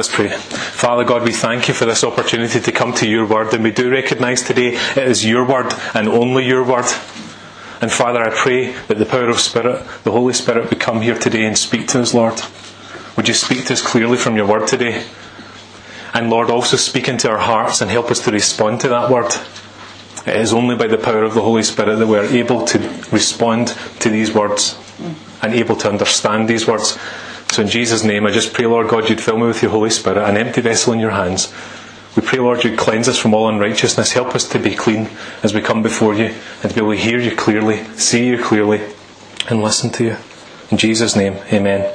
Let's pray. Father God, we thank you for this opportunity to come to your word, and we do recognise today it is your word and only your word. And Father, I pray that the power of Spirit, the Holy Spirit, would come here today and speak to us, Lord. Would you speak to us clearly from your word today? And Lord, also speak into our hearts and help us to respond to that word. It is only by the power of the Holy Spirit that we are able to respond to these words and able to understand these words. So in Jesus' name, I just pray, Lord God, you'd fill me with your Holy Spirit, an empty vessel in your hands. We pray, Lord, you'd cleanse us from all unrighteousness. Help us to be clean as we come before you and to be able to hear you clearly, see you clearly, and listen to you. In Jesus' name, amen.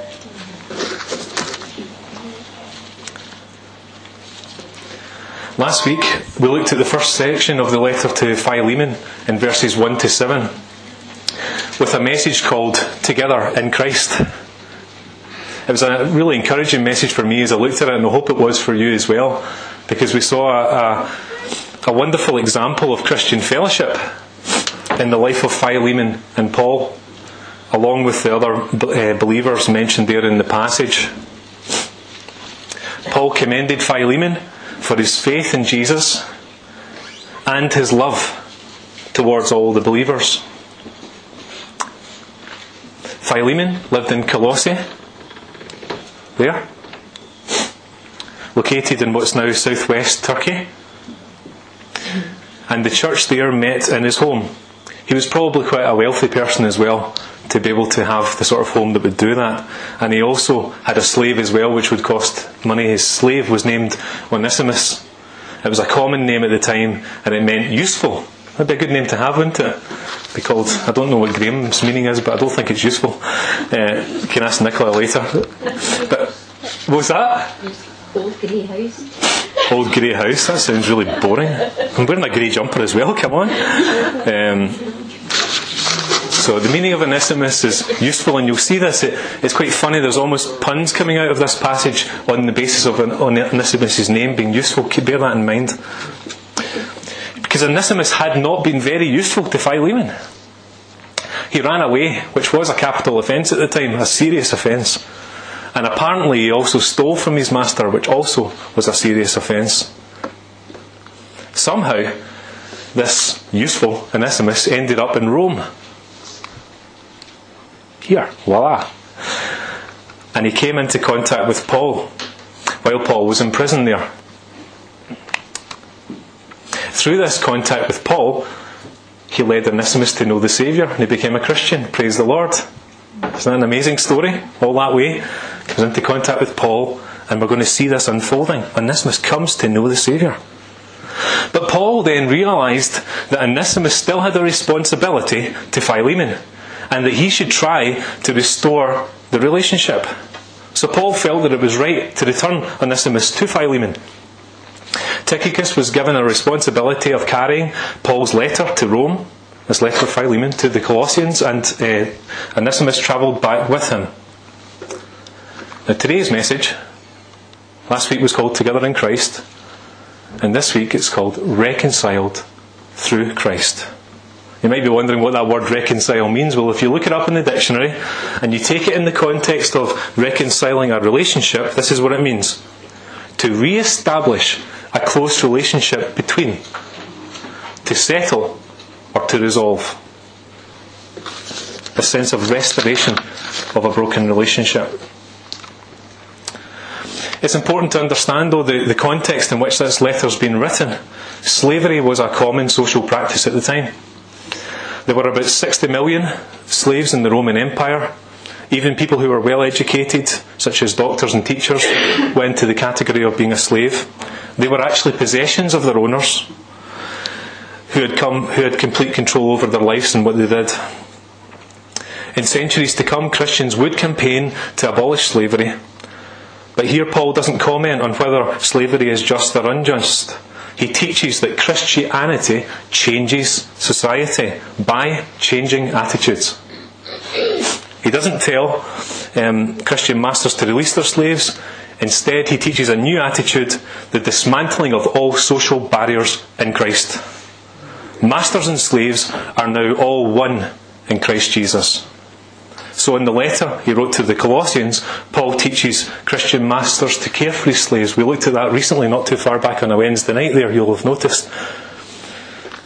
Last week, we looked at the first section of the letter to Philemon in verses 1 to 7 with a message called Together in Christ. It was a really encouraging message for me as I looked at it, and I hope it was for you as well, because we saw a, a, a wonderful example of Christian fellowship in the life of Philemon and Paul, along with the other uh, believers mentioned there in the passage. Paul commended Philemon for his faith in Jesus and his love towards all the believers. Philemon lived in Colossae, there, located in what's now southwest Turkey. And the church there met in his home. He was probably quite a wealthy person as well to be able to have the sort of home that would do that. And he also had a slave as well, which would cost money. His slave was named Onesimus. It was a common name at the time, and it meant useful. That'd be a good name to have, wouldn't it? Be called, I don't know what Graeme's meaning is, but I don't think it's useful. Uh, can ask Nicola later. But what was that? Old grey house. Old grey house. That sounds really boring. I'm wearing a grey jumper as well. Come on. Um, so the meaning of Onesimus is useful, and you'll see this. It, it's quite funny. There's almost puns coming out of this passage on the basis of Onesimus' name being useful. Bear that in mind. Because Onesimus had not been very useful to Philemon. He ran away, which was a capital offence at the time, a serious offence. And apparently he also stole from his master, which also was a serious offence. Somehow, this useful Onesimus ended up in Rome. Here, voila. And he came into contact with Paul while Paul was in prison there. Through this contact with Paul, he led Onesimus to know the Saviour and he became a Christian. Praise the Lord. Isn't that an amazing story? All that way. Comes into contact with Paul, and we're going to see this unfolding. Onesimus comes to know the Saviour. But Paul then realised that Onesimus still had a responsibility to Philemon, and that he should try to restore the relationship. So Paul felt that it was right to return Onesimus to Philemon. Tychicus was given a responsibility of carrying Paul's letter to Rome, this letter of Philemon to the Colossians, and uh, Onesimus travelled back with him. Now, today's message, last week was called Together in Christ, and this week it's called Reconciled through Christ. You might be wondering what that word reconcile means. Well, if you look it up in the dictionary and you take it in the context of reconciling a relationship, this is what it means to re establish a close relationship between, to settle or to resolve. A sense of restoration of a broken relationship. It's important to understand, though, the, the context in which this letter's been written. Slavery was a common social practice at the time. There were about 60 million slaves in the Roman Empire. Even people who were well educated, such as doctors and teachers, went to the category of being a slave. They were actually possessions of their owners, who had come, who had complete control over their lives and what they did. In centuries to come, Christians would campaign to abolish slavery. But here Paul doesn't comment on whether slavery is just or unjust. He teaches that Christianity changes society by changing attitudes. He doesn't tell um, Christian masters to release their slaves. Instead, he teaches a new attitude the dismantling of all social barriers in Christ. Masters and slaves are now all one in Christ Jesus. So, in the letter he wrote to the Colossians, Paul teaches Christian masters to care for slaves. We looked at that recently, not too far back on a Wednesday night there, you'll have noticed.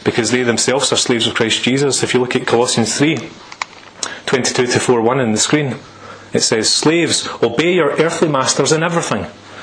Because they themselves are slaves of Christ Jesus. If you look at Colossians 3 22 to 4 1 in the screen, it says, Slaves, obey your earthly masters in everything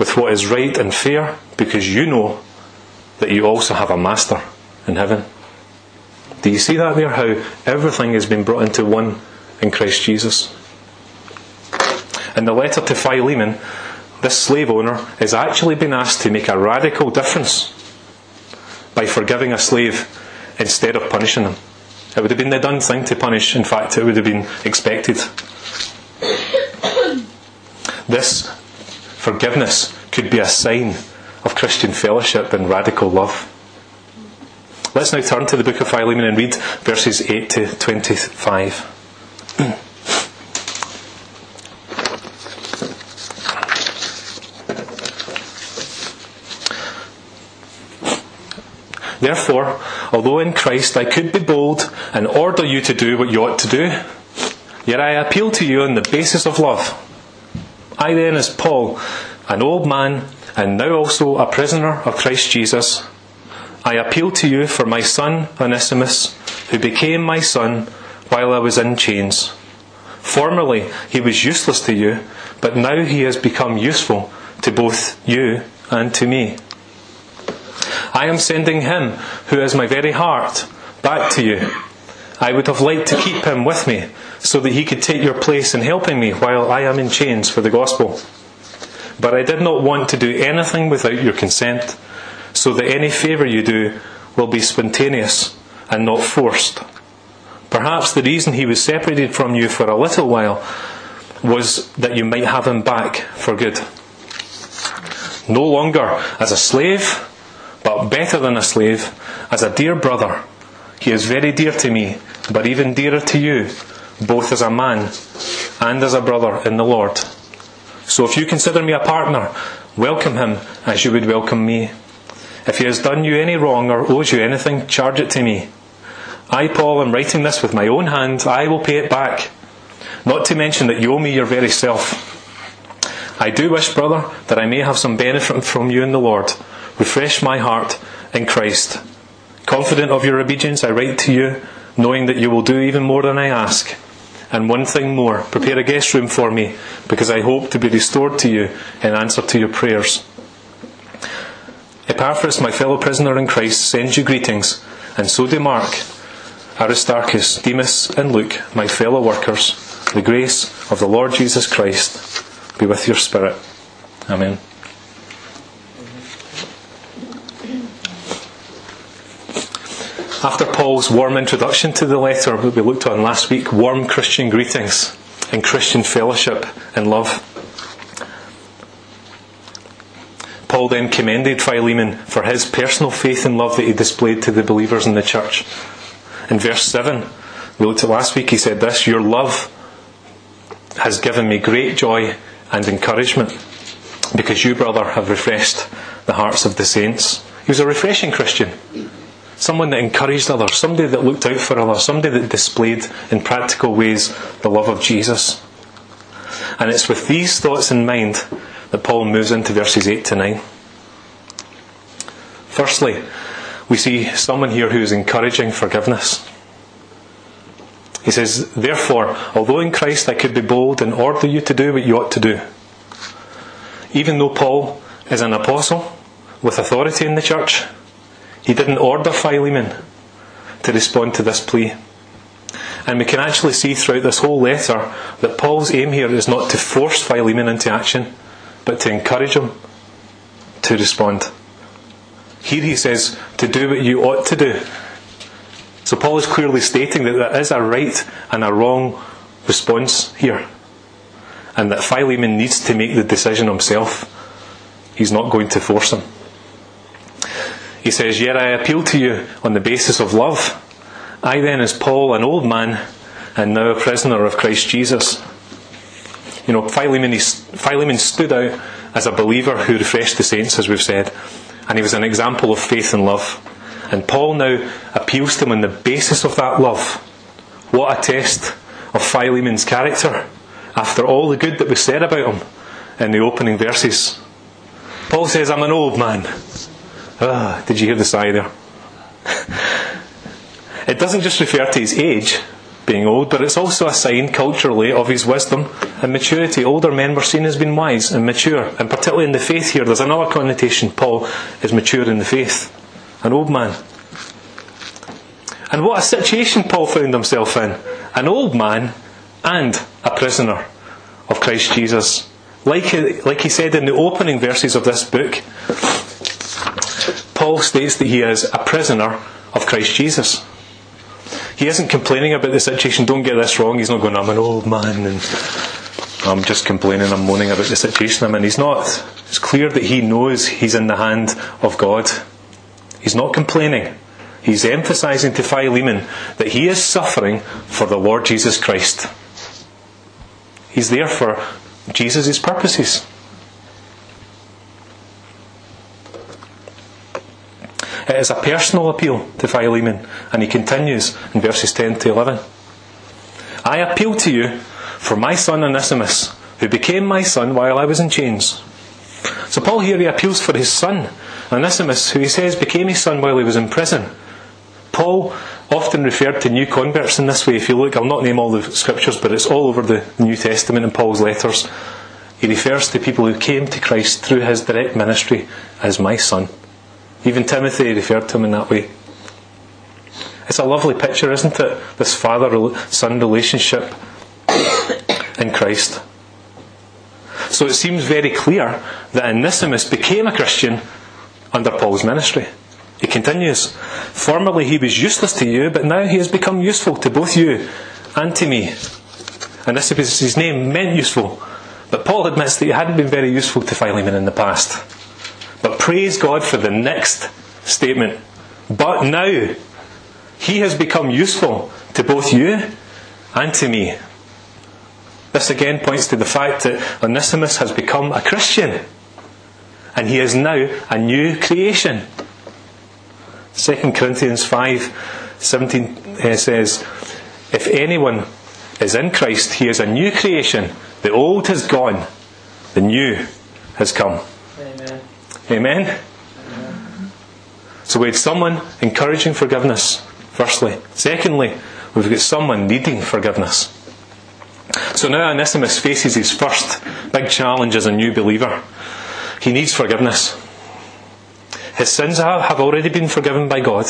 with what is right and fair because you know that you also have a master in heaven. Do you see that there? How everything has been brought into one in Christ Jesus. In the letter to Philemon, this slave owner has actually been asked to make a radical difference by forgiving a slave instead of punishing him. It would have been the done thing to punish, in fact, it would have been expected. This forgiveness could be a sign of Christian fellowship and radical love. Let's now turn to the book of Philemon and read verses 8 to 25. Therefore, although in Christ I could be bold and order you to do what you ought to do, yet I appeal to you on the basis of love. I then, as Paul, an old man, and now also a prisoner of Christ Jesus, I appeal to you for my son Onesimus, who became my son while I was in chains. Formerly he was useless to you, but now he has become useful to both you and to me. I am sending him, who is my very heart, back to you. I would have liked to keep him with me, so that he could take your place in helping me while I am in chains for the gospel. But I did not want to do anything without your consent, so that any favour you do will be spontaneous and not forced. Perhaps the reason he was separated from you for a little while was that you might have him back for good. No longer as a slave, but better than a slave, as a dear brother. He is very dear to me, but even dearer to you, both as a man and as a brother in the Lord. So if you consider me a partner, welcome him as you would welcome me. If he has done you any wrong or owes you anything, charge it to me. I, Paul, am writing this with my own hand. I will pay it back. Not to mention that you owe me your very self. I do wish, brother, that I may have some benefit from you in the Lord. Refresh my heart in Christ. Confident of your obedience, I write to you, knowing that you will do even more than I ask. And one thing more, prepare a guest room for me, because I hope to be restored to you in answer to your prayers. Epaphras, my fellow prisoner in Christ, sends you greetings, and so do Mark, Aristarchus, Demas, and Luke, my fellow workers. The grace of the Lord Jesus Christ be with your spirit. Amen. After Paul's warm introduction to the letter we looked on last week, warm Christian greetings and Christian fellowship and love. Paul then commended Philemon for his personal faith and love that he displayed to the believers in the church. In verse 7, we looked at last week, he said this Your love has given me great joy and encouragement because you, brother, have refreshed the hearts of the saints. He was a refreshing Christian someone that encouraged others, somebody that looked out for others, somebody that displayed in practical ways the love of Jesus. And it's with these thoughts in mind that Paul moves into verses 8 to 9. Firstly, we see someone here who is encouraging forgiveness. He says, Therefore, although in Christ I could be bold and order you to do what you ought to do, even though Paul is an apostle with authority in the church, he didn't order Philemon to respond to this plea. And we can actually see throughout this whole letter that Paul's aim here is not to force Philemon into action, but to encourage him to respond. Here he says, to do what you ought to do. So Paul is clearly stating that there is a right and a wrong response here. And that Philemon needs to make the decision himself. He's not going to force him. He says, Yet I appeal to you on the basis of love. I then, as Paul, an old man, and now a prisoner of Christ Jesus. You know, Philemon, Philemon stood out as a believer who refreshed the saints, as we've said, and he was an example of faith and love. And Paul now appeals to him on the basis of that love. What a test of Philemon's character after all the good that was said about him in the opening verses. Paul says, I'm an old man. Ah, did you hear the sigh there? it doesn't just refer to his age, being old, but it's also a sign culturally of his wisdom and maturity. Older men were seen as being wise and mature, and particularly in the faith here, there's another connotation. Paul is mature in the faith, an old man. And what a situation Paul found himself in an old man and a prisoner of Christ Jesus. Like, like he said in the opening verses of this book, Paul states that he is a prisoner of Christ Jesus. He isn't complaining about the situation, don't get this wrong. He's not going, I'm an old man and I'm just complaining, I'm moaning about the situation I'm in. He's not. It's clear that he knows he's in the hand of God. He's not complaining. He's emphasizing to Philemon that he is suffering for the Lord Jesus Christ. He's there for Jesus' purposes. It is a personal appeal to Philemon, and he continues in verses 10 to 11. I appeal to you for my son Onesimus, who became my son while I was in chains. So Paul here he appeals for his son, Onesimus, who he says became his son while he was in prison. Paul often referred to new converts in this way. If you look, I'll not name all the scriptures, but it's all over the New Testament in Paul's letters. He refers to people who came to Christ through his direct ministry as my son. Even Timothy referred to him in that way. It's a lovely picture, isn't it? This father son relationship in Christ. So it seems very clear that Onesimus became a Christian under Paul's ministry. He continues, Formerly he was useless to you, but now he has become useful to both you and to me. His name meant useful. But Paul admits that he hadn't been very useful to Philemon in the past. Praise God for the next statement. But now he has become useful to both you and to me. This again points to the fact that Onesimus has become a Christian. And he is now a new creation. 2 Corinthians 5 17 uh, says, If anyone is in Christ, he is a new creation. The old has gone, the new has come. Amen. So we had someone encouraging forgiveness, firstly. Secondly, we've got someone needing forgiveness. So now Onesimus faces his first big challenge as a new believer. He needs forgiveness. His sins have already been forgiven by God.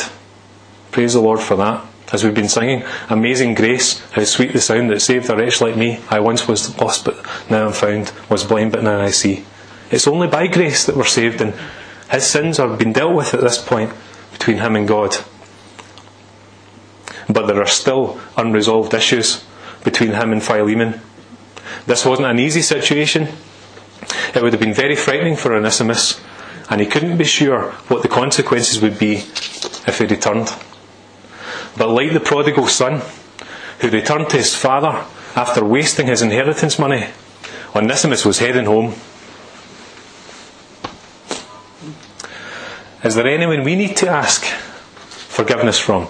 Praise the Lord for that. As we've been singing, Amazing Grace, how sweet the sound that saved a wretch like me. I once was lost, but now I'm found, was blind, but now I see. It's only by grace that we're saved, and his sins have been dealt with at this point between him and God. But there are still unresolved issues between him and Philemon. This wasn't an easy situation. It would have been very frightening for Onesimus and he couldn't be sure what the consequences would be if he returned. But like the prodigal son, who returned to his father after wasting his inheritance money, Onesimus was heading home. Is there anyone we need to ask forgiveness from?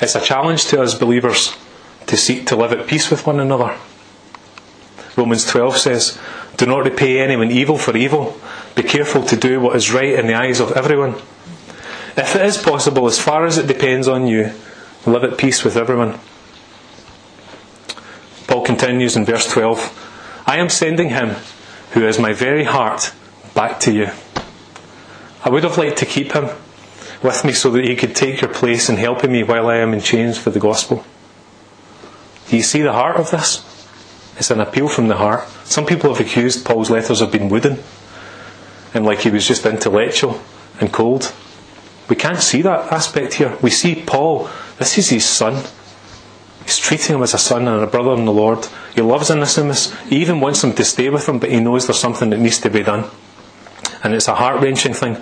It's a challenge to us believers to seek to live at peace with one another. Romans 12 says, do not repay anyone evil for evil. Be careful to do what is right in the eyes of everyone. If it is possible, as far as it depends on you, live at peace with everyone. Paul continues in verse 12 I am sending him who is my very heart back to you. I would have liked to keep him with me so that he could take your place in helping me while I am in chains for the gospel. Do you see the heart of this? It's an appeal from the heart. Some people have accused Paul's letters of being wooden and like he was just intellectual and cold. We can't see that aspect here. We see Paul, this is his son. He's treating him as a son and a brother in the Lord. He loves Onesimus. He even wants him to stay with him, but he knows there's something that needs to be done. And it's a heart wrenching thing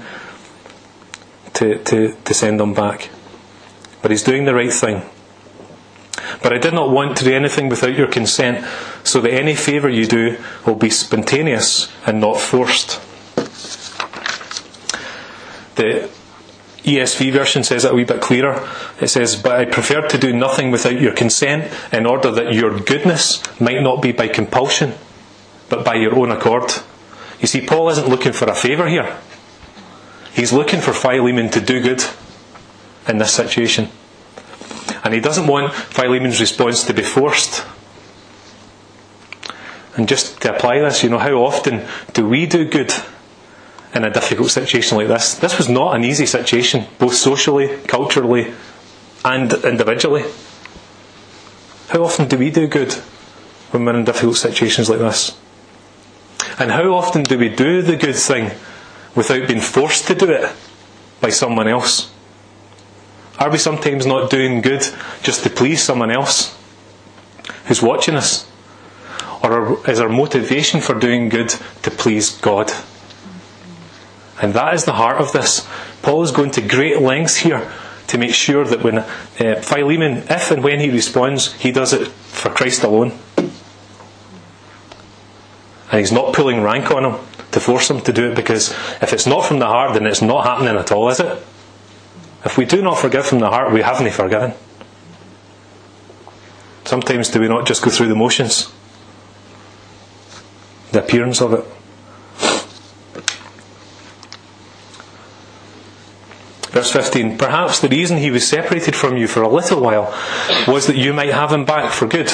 to, to, to send him back. But he's doing the right thing. But I did not want to do anything without your consent, so that any favour you do will be spontaneous and not forced. The ESV version says it a wee bit clearer. It says, But I preferred to do nothing without your consent, in order that your goodness might not be by compulsion, but by your own accord. You see, Paul isn't looking for a favour here. He's looking for Philemon to do good in this situation. And he doesn't want Philemon's response to be forced. And just to apply this, you know, how often do we do good in a difficult situation like this? This was not an easy situation, both socially, culturally, and individually. How often do we do good when we're in difficult situations like this? And how often do we do the good thing without being forced to do it by someone else? Are we sometimes not doing good just to please someone else who's watching us? Or is our motivation for doing good to please God? And that is the heart of this. Paul is going to great lengths here to make sure that when uh, Philemon, if and when he responds, he does it for Christ alone. And he's not pulling rank on him to force him to do it because if it's not from the heart, then it's not happening at all, is it? If we do not forgive from the heart, we haven't forgiven. Sometimes do we not just go through the motions? The appearance of it. Verse 15 Perhaps the reason he was separated from you for a little while was that you might have him back for good.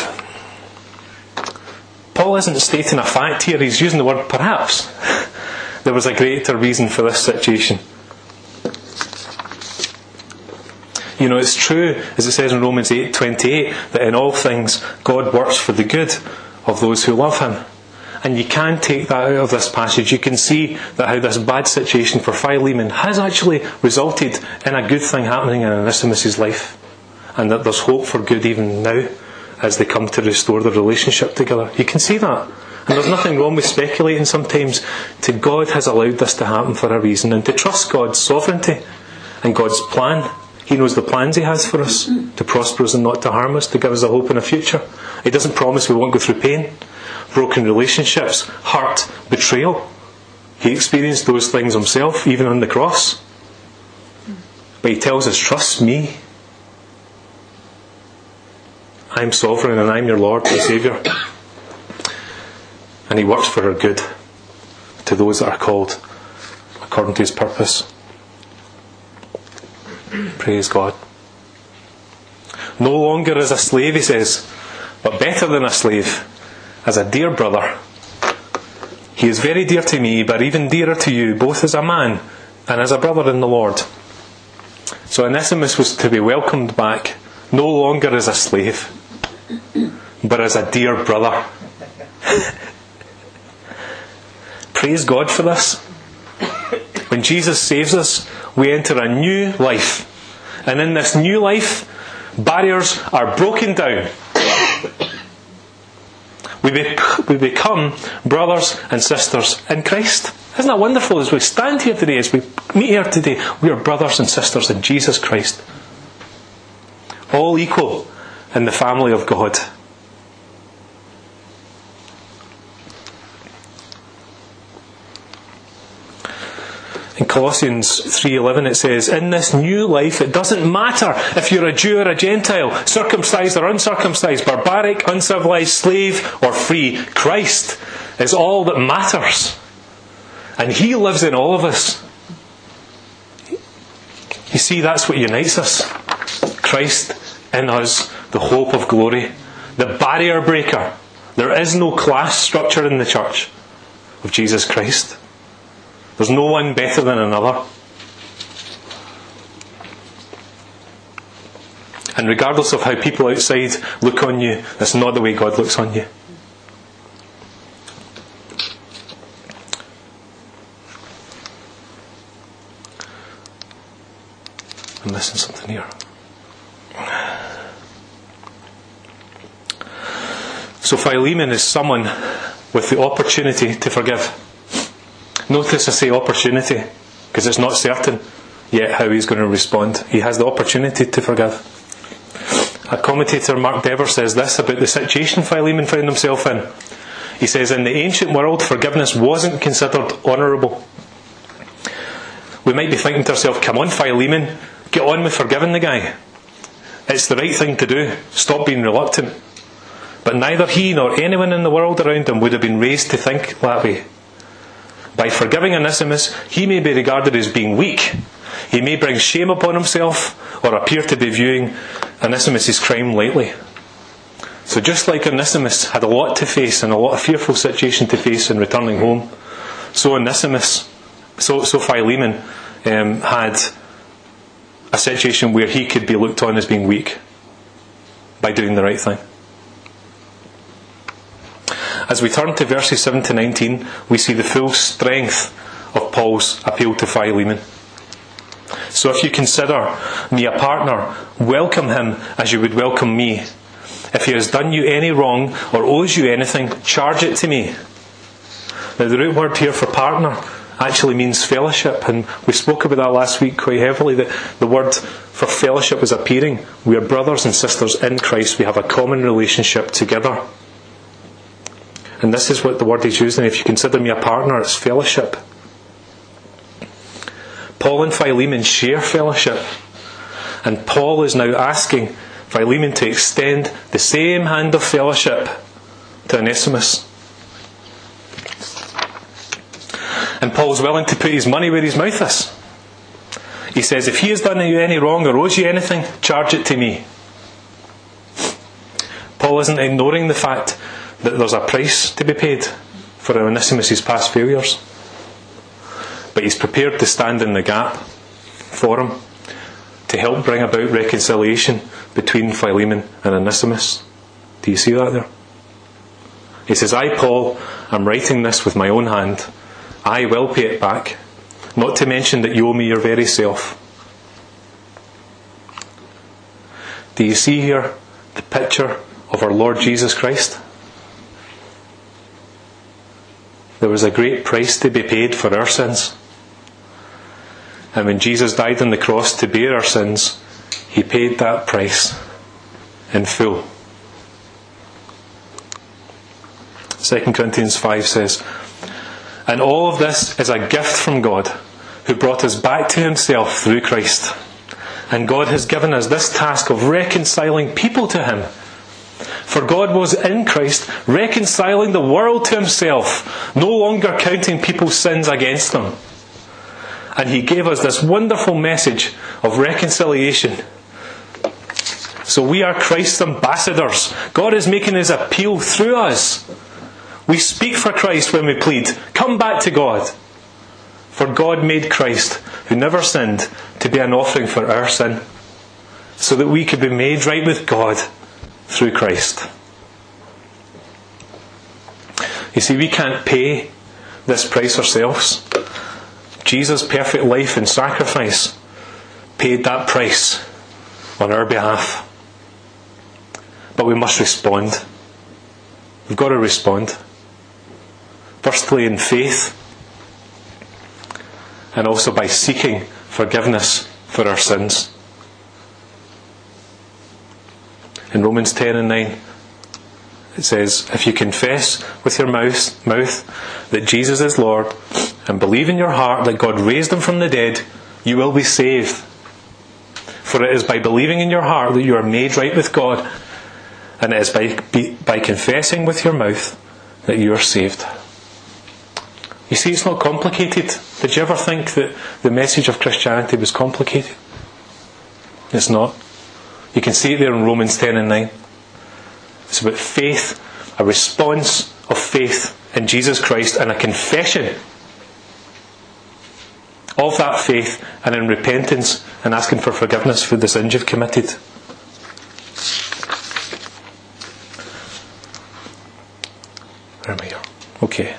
Paul isn't stating a fact here, he's using the word perhaps. There was a greater reason for this situation. You know, it's true, as it says in Romans 8:28, that in all things God works for the good of those who love Him. And you can take that out of this passage. You can see that how this bad situation for Philemon has actually resulted in a good thing happening in Onesimus' life, and that there's hope for good even now as they come to restore their relationship together. You can see that. And there's nothing wrong with speculating sometimes to God has allowed this to happen for a reason and to trust God's sovereignty and God's plan. He knows the plans He has for us to prosper us and not to harm us, to give us a hope and a future. He doesn't promise we won't go through pain, broken relationships, hurt, betrayal. He experienced those things himself, even on the cross. But He tells us, Trust me. I'm sovereign and I'm your Lord and Saviour. And He works for our good to those that are called according to His purpose. Praise God. No longer as a slave, he says, but better than a slave, as a dear brother. He is very dear to me, but even dearer to you, both as a man and as a brother in the Lord. So Onesimus was to be welcomed back, no longer as a slave, but as a dear brother. Praise God for this. When Jesus saves us, we enter a new life. And in this new life, barriers are broken down. We, be- we become brothers and sisters in Christ. Isn't that wonderful? As we stand here today, as we meet here today, we are brothers and sisters in Jesus Christ. All equal in the family of God. Colossians 3:11 it says, "In this new life it doesn't matter if you're a Jew or a Gentile, circumcised or uncircumcised, barbaric, uncivilized, slave or free. Christ is all that matters. And he lives in all of us. You see that's what unites us. Christ in us, the hope of glory, the barrier breaker. There is no class structure in the church of Jesus Christ. There's no one better than another. And regardless of how people outside look on you, that's not the way God looks on you. I'm missing something here. So Philemon is someone with the opportunity to forgive. Notice I say opportunity, because it's not certain yet how he's going to respond. He has the opportunity to forgive. A commentator, Mark Dever, says this about the situation Philemon found himself in. He says, In the ancient world, forgiveness wasn't considered honourable. We might be thinking to ourselves, come on, Philemon, get on with forgiving the guy. It's the right thing to do. Stop being reluctant. But neither he nor anyone in the world around him would have been raised to think that way. By forgiving Onesimus, he may be regarded as being weak. He may bring shame upon himself or appear to be viewing Onesimus' crime lightly. So just like Onesimus had a lot to face and a lot of fearful situation to face in returning home, so Onesimus, so, so Philemon um, had a situation where he could be looked on as being weak by doing the right thing. As we turn to verses 7 to 19, we see the full strength of Paul's appeal to Philemon. So if you consider me a partner, welcome him as you would welcome me. If he has done you any wrong or owes you anything, charge it to me. Now, the root word here for partner actually means fellowship, and we spoke about that last week quite heavily. That the word for fellowship is appearing. We are brothers and sisters in Christ, we have a common relationship together. And this is what the word is using. If you consider me a partner, it's fellowship. Paul and Philemon share fellowship. And Paul is now asking Philemon to extend the same hand of fellowship to Onesimus. And Paul's willing to put his money where his mouth is. He says, If he has done you any wrong or owes you anything, charge it to me. Paul isn't ignoring the fact that there's a price to be paid for Onesimus' past failures. But he's prepared to stand in the gap for him to help bring about reconciliation between Philemon and Onesimus. Do you see that there? He says, I, Paul, am writing this with my own hand. I will pay it back, not to mention that you owe me your very self. Do you see here the picture of our Lord Jesus Christ? There was a great price to be paid for our sins. And when Jesus died on the cross to bear our sins, he paid that price in full. 2 Corinthians 5 says, And all of this is a gift from God, who brought us back to himself through Christ. And God has given us this task of reconciling people to him. For God was in Christ, reconciling the world to himself, no longer counting people's sins against them. And he gave us this wonderful message of reconciliation. So we are Christ's ambassadors. God is making his appeal through us. We speak for Christ when we plead, Come back to God. For God made Christ, who never sinned, to be an offering for our sin, so that we could be made right with God through Christ. You see, we can't pay this price ourselves. Jesus' perfect life and sacrifice paid that price on our behalf. But we must respond. We've got to respond. Firstly, in faith, and also by seeking forgiveness for our sins. In Romans 10 and 9, it says, If you confess with your mouth, mouth that Jesus is Lord and believe in your heart that God raised him from the dead, you will be saved. For it is by believing in your heart that you are made right with God, and it is by, by confessing with your mouth that you are saved. You see, it's not complicated. Did you ever think that the message of Christianity was complicated? It's not. You can see it there in Romans 10 and 9. It's about faith, a response of faith in Jesus Christ, and a confession of that faith and in repentance and asking for forgiveness for the sins you've committed. Where am I here? Okay.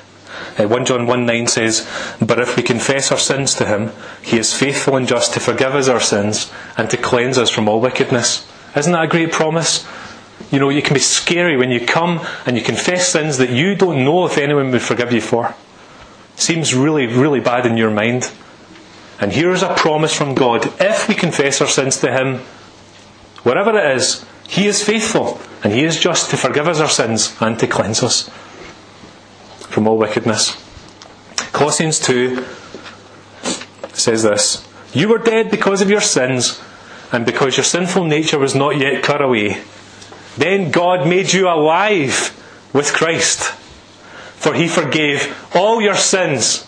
Uh, 1 John 1 9 says, But if we confess our sins to him, he is faithful and just to forgive us our sins and to cleanse us from all wickedness. Isn't that a great promise? You know, it can be scary when you come and you confess sins that you don't know if anyone would forgive you for. Seems really, really bad in your mind. And here's a promise from God. If we confess our sins to Him, whatever it is, He is faithful and He is just to forgive us our sins and to cleanse us from all wickedness. Colossians 2 says this You were dead because of your sins and because your sinful nature was not yet cut away. Then God made you alive with Christ, for He forgave all your sins.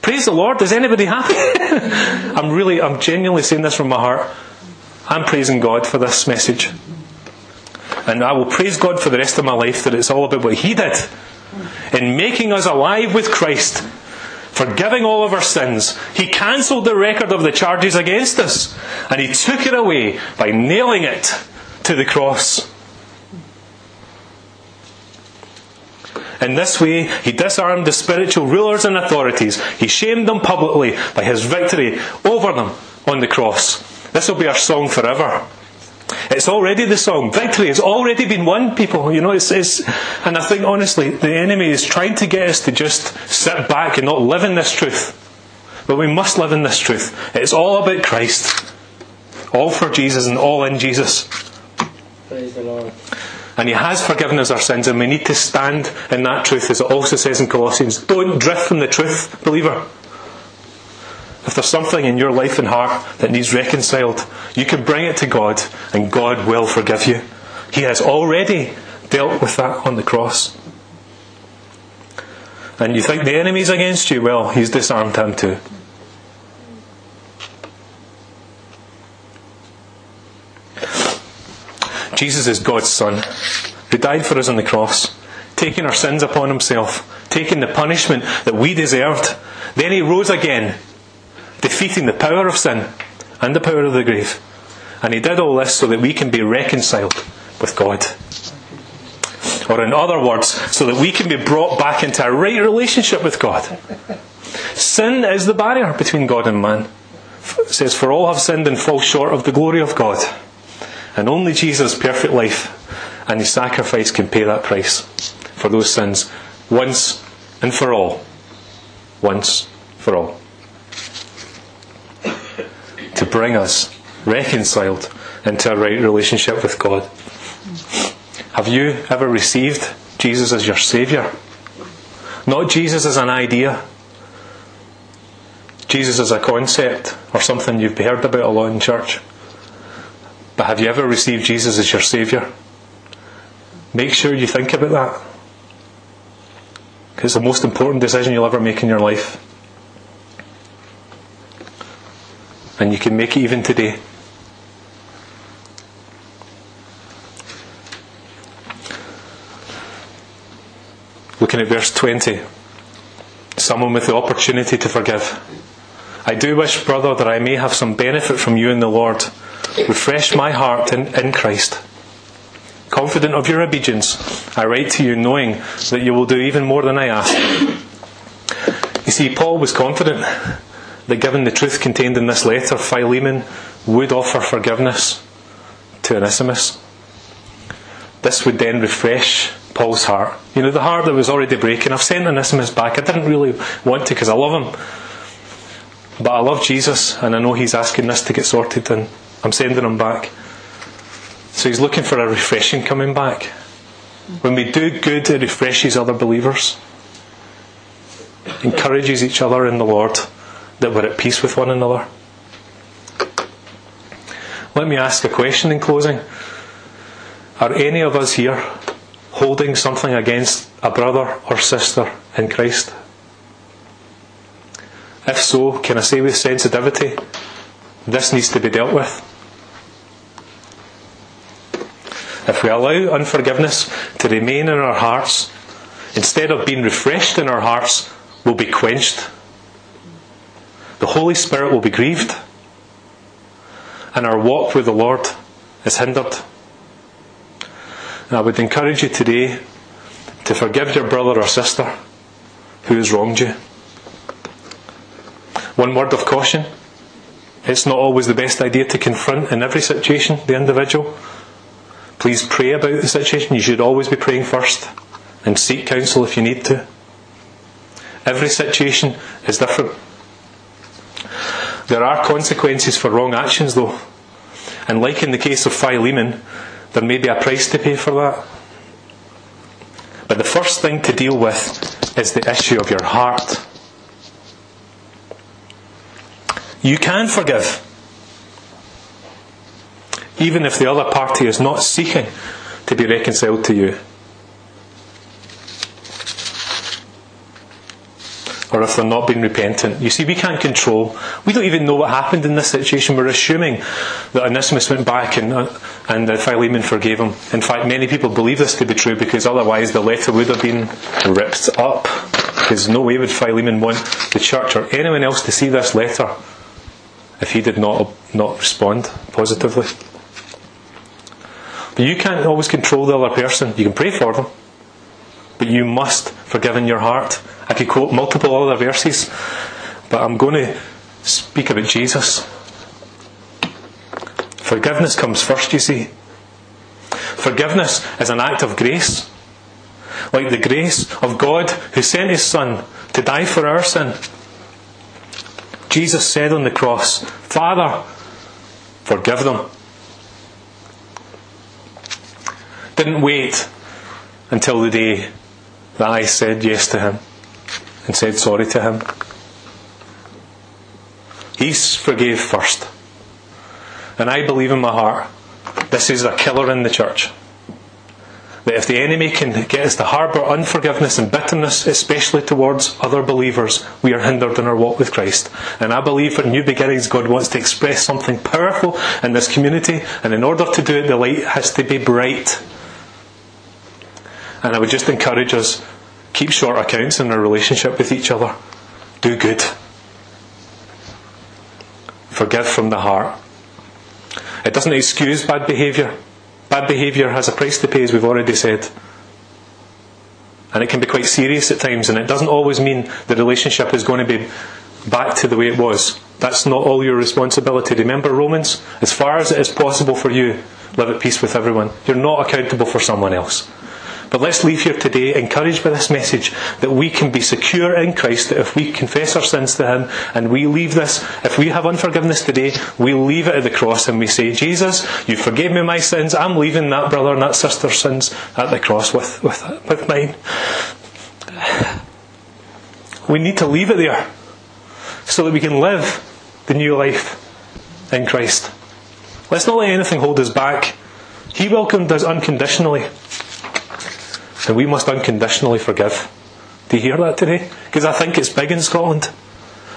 Praise the Lord. Is anybody happy? I'm really, I'm genuinely saying this from my heart. I'm praising God for this message. And I will praise God for the rest of my life that it's all about what He did in making us alive with Christ, forgiving all of our sins. He cancelled the record of the charges against us, and He took it away by nailing it to the cross. In this way, he disarmed the spiritual rulers and authorities. He shamed them publicly by his victory over them on the cross. This will be our song forever. It's already the song. Victory has already been won, people. You know, it's, it's, and I think honestly, the enemy is trying to get us to just sit back and not live in this truth. But we must live in this truth. It's all about Christ. All for Jesus and all in Jesus. Praise the Lord. And He has forgiven us our sins, and we need to stand in that truth, as it also says in Colossians. Don't drift from the truth, believer. If there's something in your life and heart that needs reconciled, you can bring it to God, and God will forgive you. He has already dealt with that on the cross. And you think the enemy's against you? Well, he's disarmed him too. Jesus is God's Son, who died for us on the cross, taking our sins upon himself, taking the punishment that we deserved. Then he rose again, defeating the power of sin and the power of the grave. And he did all this so that we can be reconciled with God. Or, in other words, so that we can be brought back into a right relationship with God. Sin is the barrier between God and man. It says, For all have sinned and fall short of the glory of God. And only Jesus' perfect life and his sacrifice can pay that price for those sins once and for all. Once for all. To bring us reconciled into a right relationship with God. Have you ever received Jesus as your Saviour? Not Jesus as an idea, Jesus as a concept or something you've heard about a lot in church. But have you ever received Jesus as your Saviour? Make sure you think about that. Because it's the most important decision you'll ever make in your life. And you can make it even today. Looking at verse 20. Someone with the opportunity to forgive. I do wish, brother, that I may have some benefit from you in the Lord. Refresh my heart in, in Christ. Confident of your obedience, I write to you knowing that you will do even more than I ask. You see, Paul was confident that given the truth contained in this letter, Philemon would offer forgiveness to Onesimus. This would then refresh Paul's heart. You know, the heart that was already breaking. I've sent Onesimus back. I didn't really want to because I love him. But I love Jesus and I know he's asking this to get sorted and I'm sending him back. So he's looking for a refreshing coming back. When we do good, it refreshes other believers, encourages each other in the Lord that we're at peace with one another. Let me ask a question in closing. Are any of us here holding something against a brother or sister in Christ? If so, can I say with sensitivity, this needs to be dealt with? If we allow unforgiveness to remain in our hearts, instead of being refreshed in our hearts, we'll be quenched. The Holy Spirit will be grieved. And our walk with the Lord is hindered. And I would encourage you today to forgive your brother or sister who has wronged you. One word of caution it's not always the best idea to confront in every situation the individual, Please pray about the situation. You should always be praying first and seek counsel if you need to. Every situation is different. There are consequences for wrong actions, though. And like in the case of Philemon, there may be a price to pay for that. But the first thing to deal with is the issue of your heart. You can forgive, even if the other party is not seeking to be reconciled to you. Or if they're not being repentant. You see, we can't control. We don't even know what happened in this situation. We're assuming that Onesimus went back and, uh, and that Philemon forgave him. In fact, many people believe this to be true because otherwise the letter would have been ripped up. Because no way would Philemon want the church or anyone else to see this letter if he did not, not respond positively. But you can't always control the other person. You can pray for them. But you must forgive in your heart. I could quote multiple other verses, but I'm going to speak about Jesus. Forgiveness comes first, you see. Forgiveness is an act of grace. Like the grace of God who sent his Son to die for our sin. Jesus said on the cross, Father, forgive them. Didn't wait until the day that I said yes to him and said sorry to him. He forgave first. And I believe in my heart this is a killer in the church. That if the enemy can get us to harbour unforgiveness and bitterness, especially towards other believers, we are hindered in our walk with Christ. And I believe for new beginnings, God wants to express something powerful in this community, and in order to do it, the light has to be bright. And I would just encourage us keep short accounts in our relationship with each other. Do good. Forgive from the heart. It doesn't excuse bad behaviour. Bad behaviour has a price to pay, as we've already said. And it can be quite serious at times, and it doesn't always mean the relationship is going to be back to the way it was. That's not all your responsibility. Remember Romans? As far as it is possible for you, live at peace with everyone. You're not accountable for someone else. But let's leave here today encouraged by this message that we can be secure in Christ, that if we confess our sins to Him and we leave this, if we have unforgiveness today, we leave it at the cross and we say, Jesus, you forgave me my sins, I'm leaving that brother and that sister's sins at the cross with, with, with mine. We need to leave it there so that we can live the new life in Christ. Let's not let anything hold us back. He welcomed us unconditionally. And we must unconditionally forgive. Do you hear that today? Because I think it's big in Scotland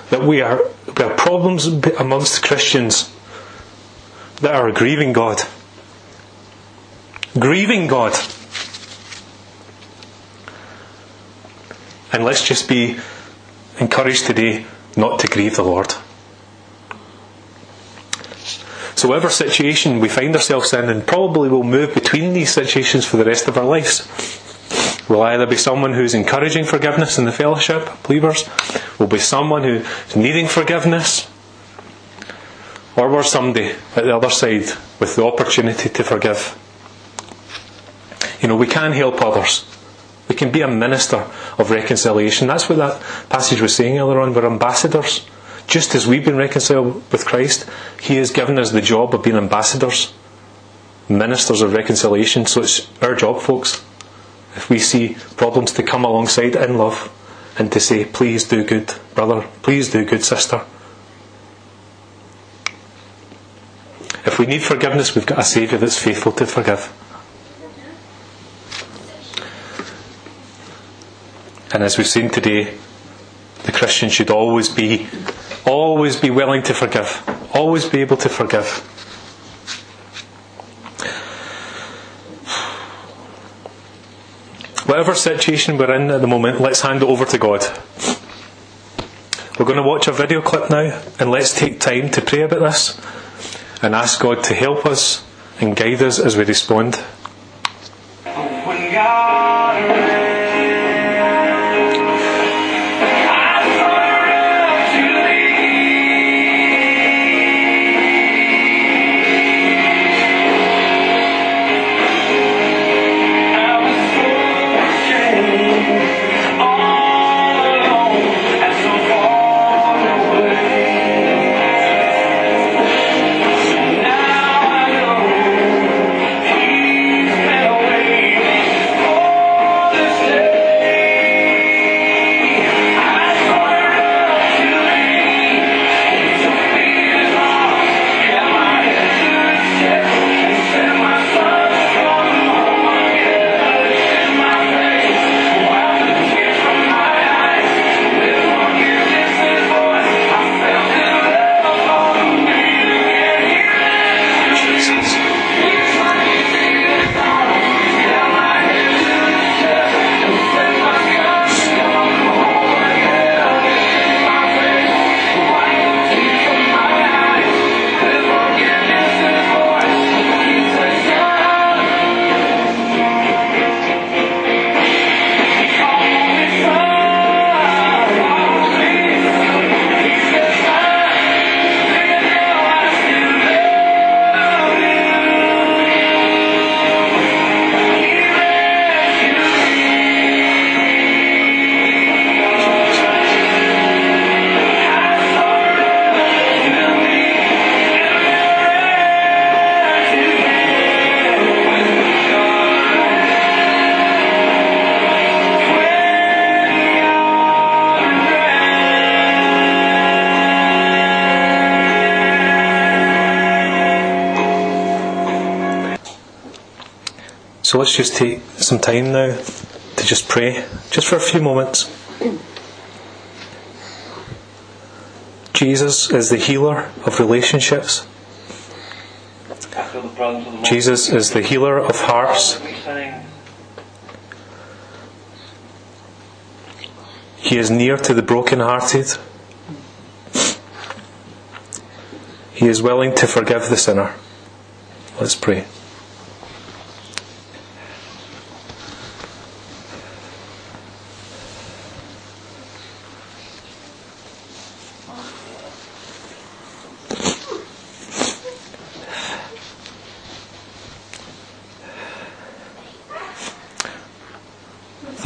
that we are we have problems amongst Christians that are grieving God. Grieving God. And let's just be encouraged today not to grieve the Lord. So, whatever situation we find ourselves in, and probably will move between these situations for the rest of our lives, will either be someone who's encouraging forgiveness in the fellowship, believers, will be someone who's needing forgiveness, or we're somebody at the other side with the opportunity to forgive. You know, we can help others. We can be a minister of reconciliation. That's what that passage was saying earlier on. We're ambassadors. Just as we've been reconciled with Christ, He has given us the job of being ambassadors, ministers of reconciliation. So it's our job, folks if we see problems to come alongside in love and to say, please do good, brother, please do good, sister. If we need forgiveness, we've got a Saviour that's faithful to forgive. And as we've seen today, the Christian should always be, always be willing to forgive, always be able to forgive. Whatever situation we're in at the moment, let's hand it over to God. We're going to watch a video clip now, and let's take time to pray about this and ask God to help us and guide us as we respond. So let's just take some time now to just pray, just for a few moments. Jesus is the healer of relationships. Jesus is the healer of hearts. He is near to the brokenhearted. He is willing to forgive the sinner. Let's pray.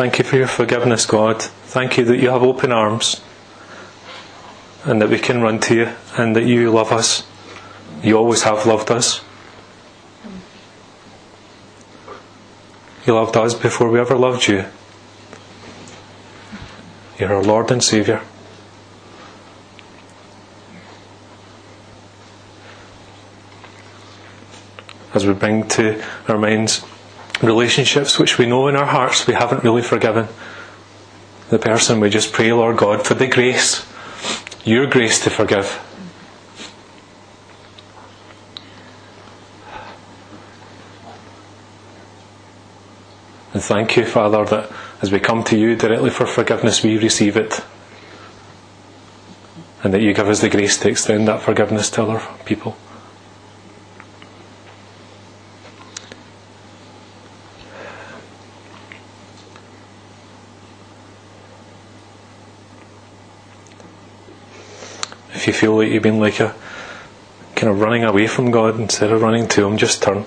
Thank you for your forgiveness, God. Thank you that you have open arms and that we can run to you and that you love us. You always have loved us. You loved us before we ever loved you. You're our Lord and Saviour. As we bring to our minds relationships which we know in our hearts we haven't really forgiven, the person we just pray, Lord God, for the grace, your grace to forgive. And thank you, Father, that as we come to you directly for forgiveness, we receive it. And that you give us the grace to extend that forgiveness to other people. If you feel like you've been like a kind of running away from God instead of running to Him, just turn.